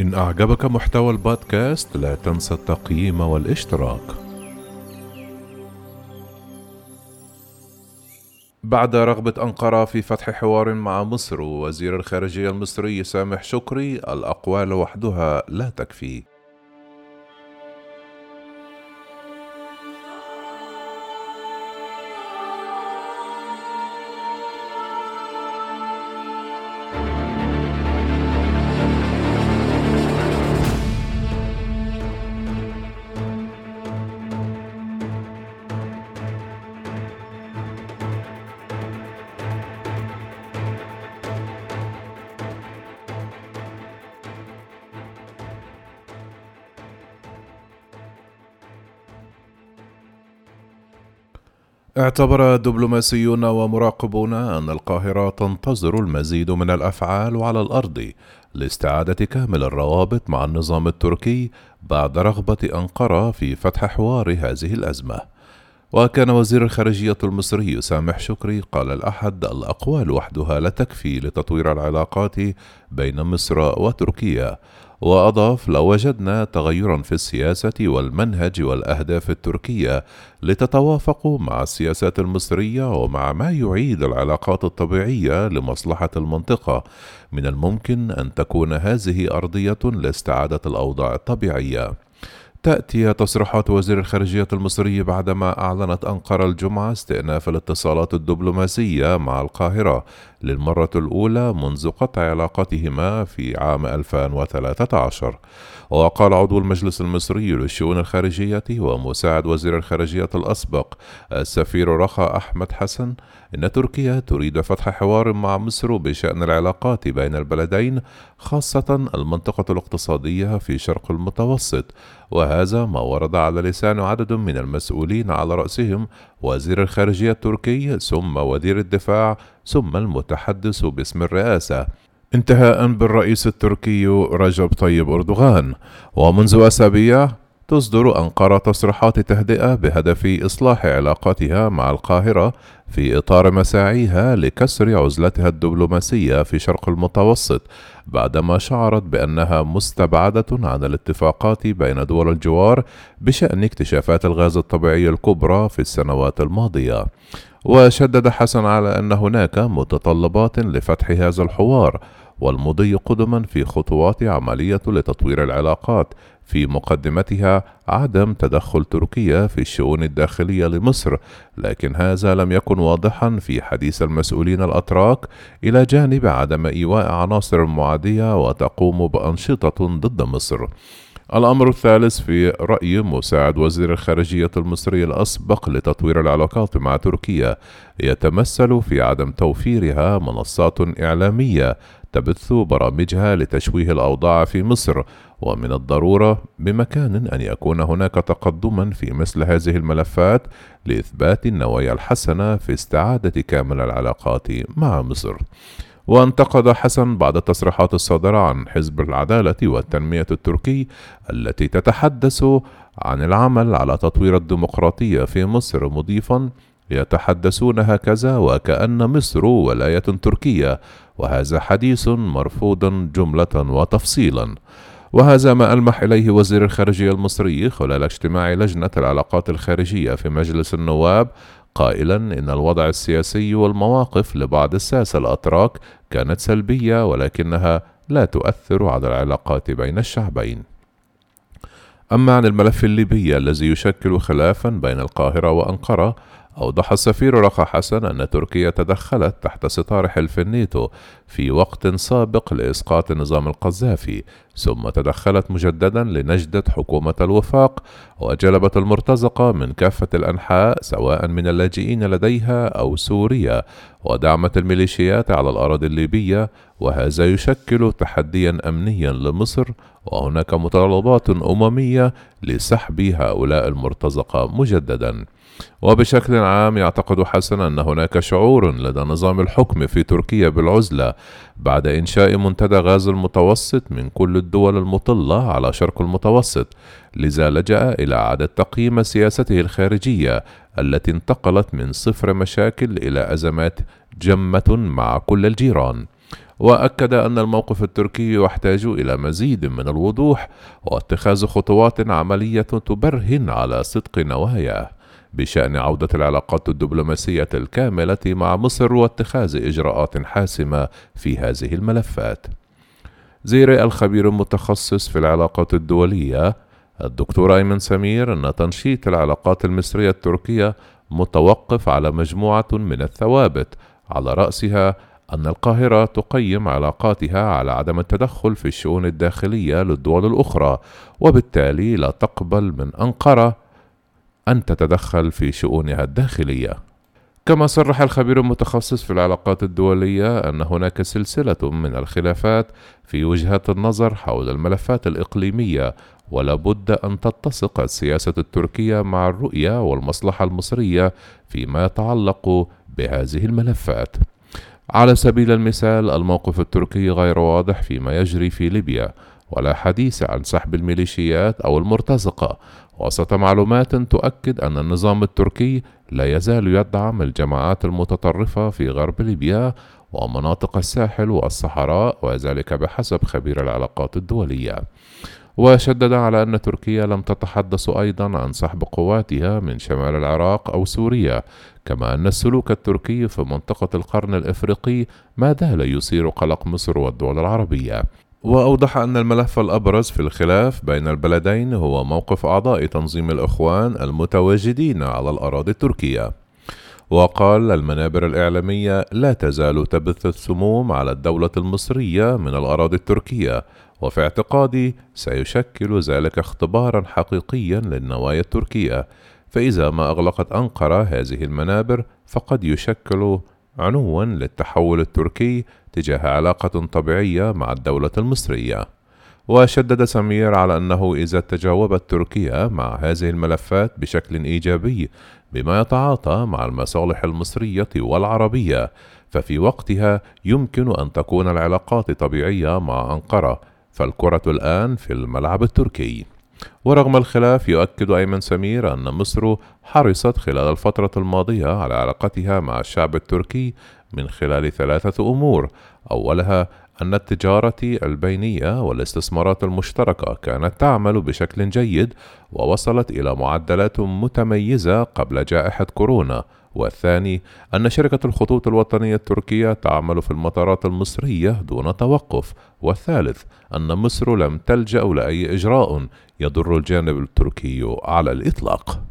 إن أعجبك محتوى البودكاست لا تنسى التقييم والاشتراك. بعد رغبة أنقرة في فتح حوار مع مصر ووزير الخارجية المصري سامح شكري الأقوال وحدها لا تكفي. اعتبر دبلوماسيون ومراقبون أن القاهرة تنتظر المزيد من الأفعال على الأرض لاستعادة كامل الروابط مع النظام التركي بعد رغبة أنقرة في فتح حوار هذه الأزمة. وكان وزير الخارجية المصري سامح شكري قال الأحد الأقوال وحدها لا تكفي لتطوير العلاقات بين مصر وتركيا وأضاف لو وجدنا تغيرا في السياسة والمنهج والأهداف التركية لتتوافق مع السياسات المصرية ومع ما يعيد العلاقات الطبيعية لمصلحة المنطقة من الممكن أن تكون هذه أرضية لاستعادة الأوضاع الطبيعية. تأتي تصريحات وزير الخارجية المصري بعدما أعلنت أنقرة الجمعة استئناف الاتصالات الدبلوماسية مع القاهرة للمرة الأولى منذ قطع علاقاتهما في عام 2013 وقال عضو المجلس المصري للشؤون الخارجية ومساعد وزير الخارجية الأسبق السفير رخا أحمد حسن إن تركيا تريد فتح حوار مع مصر بشأن العلاقات بين البلدين خاصة المنطقة الاقتصادية في شرق المتوسط ما ورد على لسان عدد من المسؤولين على رأسهم وزير الخارجية التركي ثم وزير الدفاع ثم المتحدث باسم الرئاسة. انتهاء بالرئيس التركي رجب طيب أردوغان. ومنذ أسابيع تصدر أنقرة تصريحات تهدئة بهدف إصلاح علاقاتها مع القاهرة في إطار مساعيها لكسر عزلتها الدبلوماسية في شرق المتوسط بعدما شعرت بأنها مستبعدة عن الاتفاقات بين دول الجوار بشأن اكتشافات الغاز الطبيعي الكبرى في السنوات الماضية. وشدد حسن على أن هناك متطلبات لفتح هذا الحوار والمضي قدما في خطوات عملية لتطوير العلاقات في مقدمتها عدم تدخل تركيا في الشؤون الداخلية لمصر، لكن هذا لم يكن واضحا في حديث المسؤولين الأتراك إلى جانب عدم إيواء عناصر معادية وتقوم بأنشطة ضد مصر. الأمر الثالث في رأي مساعد وزير الخارجية المصري الأسبق لتطوير العلاقات مع تركيا يتمثل في عدم توفيرها منصات إعلامية تبث برامجها لتشويه الأوضاع في مصر ومن الضرورة بمكان أن يكون هناك تقدما في مثل هذه الملفات لإثبات النوايا الحسنة في استعادة كامل العلاقات مع مصر. وانتقد حسن بعد التصريحات الصادرة عن حزب العدالة والتنمية التركي التي تتحدث عن العمل على تطوير الديمقراطية في مصر مضيفا يتحدثون هكذا وكأن مصر ولاية تركية وهذا حديث مرفوض جملة وتفصيلا وهذا ما ألمح إليه وزير الخارجية المصري خلال اجتماع لجنة العلاقات الخارجية في مجلس النواب قائلا إن الوضع السياسي والمواقف لبعض الساسة الأتراك كانت سلبية ولكنها لا تؤثر على العلاقات بين الشعبين. أما عن الملف الليبي الذي يشكل خلافا بين القاهرة وأنقرة أوضح السفير رخا حسن أن تركيا تدخلت تحت ستار حلف الناتو في وقت سابق لإسقاط نظام القذافي ثم تدخلت مجددا لنجدة حكومة الوفاق وجلبت المرتزقة من كافة الأنحاء سواء من اللاجئين لديها أو سوريا ودعمت الميليشيات على الأراضي الليبية وهذا يشكل تحديا أمنيا لمصر وهناك مطالبات أممية لسحب هؤلاء المرتزقة مجددا. وبشكل عام يعتقد حسن أن هناك شعور لدى نظام الحكم في تركيا بالعزلة بعد إنشاء منتدى غاز المتوسط من كل الدول المطلة على شرق المتوسط لذا لجأ إلى إعادة تقييم سياسته الخارجية التي انتقلت من صفر مشاكل إلى أزمات جمة مع كل الجيران. وأكد أن الموقف التركي يحتاج إلى مزيد من الوضوح واتخاذ خطوات عملية تبرهن على صدق نواياه بشأن عودة العلاقات الدبلوماسية الكاملة مع مصر واتخاذ إجراءات حاسمة في هذه الملفات. زير الخبير المتخصص في العلاقات الدولية الدكتور أيمن سمير أن تنشيط العلاقات المصرية التركية متوقف على مجموعة من الثوابت على رأسها أن القاهرة تقيم علاقاتها على عدم التدخل في الشؤون الداخلية للدول الأخرى، وبالتالي لا تقبل من أنقرة أن تتدخل في شؤونها الداخلية. كما صرح الخبير المتخصص في العلاقات الدولية أن هناك سلسلة من الخلافات في وجهات النظر حول الملفات الإقليمية ولا بد أن تتسق السياسة التركية مع الرؤية والمصلحة المصرية فيما يتعلق بهذه الملفات. على سبيل المثال الموقف التركي غير واضح فيما يجري في ليبيا ولا حديث عن سحب الميليشيات أو المرتزقة. وسط معلومات تؤكد أن النظام التركي لا يزال يدعم الجماعات المتطرفة في غرب ليبيا ومناطق الساحل والصحراء وذلك بحسب خبير العلاقات الدولية. وشدد على أن تركيا لم تتحدث أيضا عن سحب قواتها من شمال العراق أو سوريا كما أن السلوك التركي في منطقة القرن الإفريقي ما زال يثير قلق مصر والدول العربية. وأوضح أن الملف الأبرز في الخلاف بين البلدين هو موقف أعضاء تنظيم الإخوان المتواجدين على الأراضي التركية. وقال المنابر الإعلامية لا تزال تبث السموم على الدولة المصرية من الأراضي التركية وفي اعتقادي سيشكل ذلك اختبارا حقيقيا للنوايا التركية. فإذا ما أغلقت أنقرة هذه المنابر فقد يشكل عنوا للتحول التركي تجاه علاقة طبيعية مع الدولة المصرية. وشدد سمير على أنه إذا تجاوبت تركيا مع هذه الملفات بشكل إيجابي بما يتعاطى مع المصالح المصرية والعربية ففي وقتها يمكن أن تكون العلاقات طبيعية مع أنقرة فالكرة الآن في الملعب التركي. ورغم الخلاف يؤكد أيمن سمير أن مصر حرصت خلال الفترة الماضية على علاقتها مع الشعب التركي من خلال ثلاثة أمور. أولها أن التجارة البينية والاستثمارات المشتركة كانت تعمل بشكل جيد ووصلت إلى معدلات متميزة قبل جائحة كورونا. والثاني أن شركة الخطوط الوطنية التركية تعمل في المطارات المصرية دون توقف. والثالث أن مصر لم تلجأ لأي إجراء يضر الجانب التركي على الإطلاق.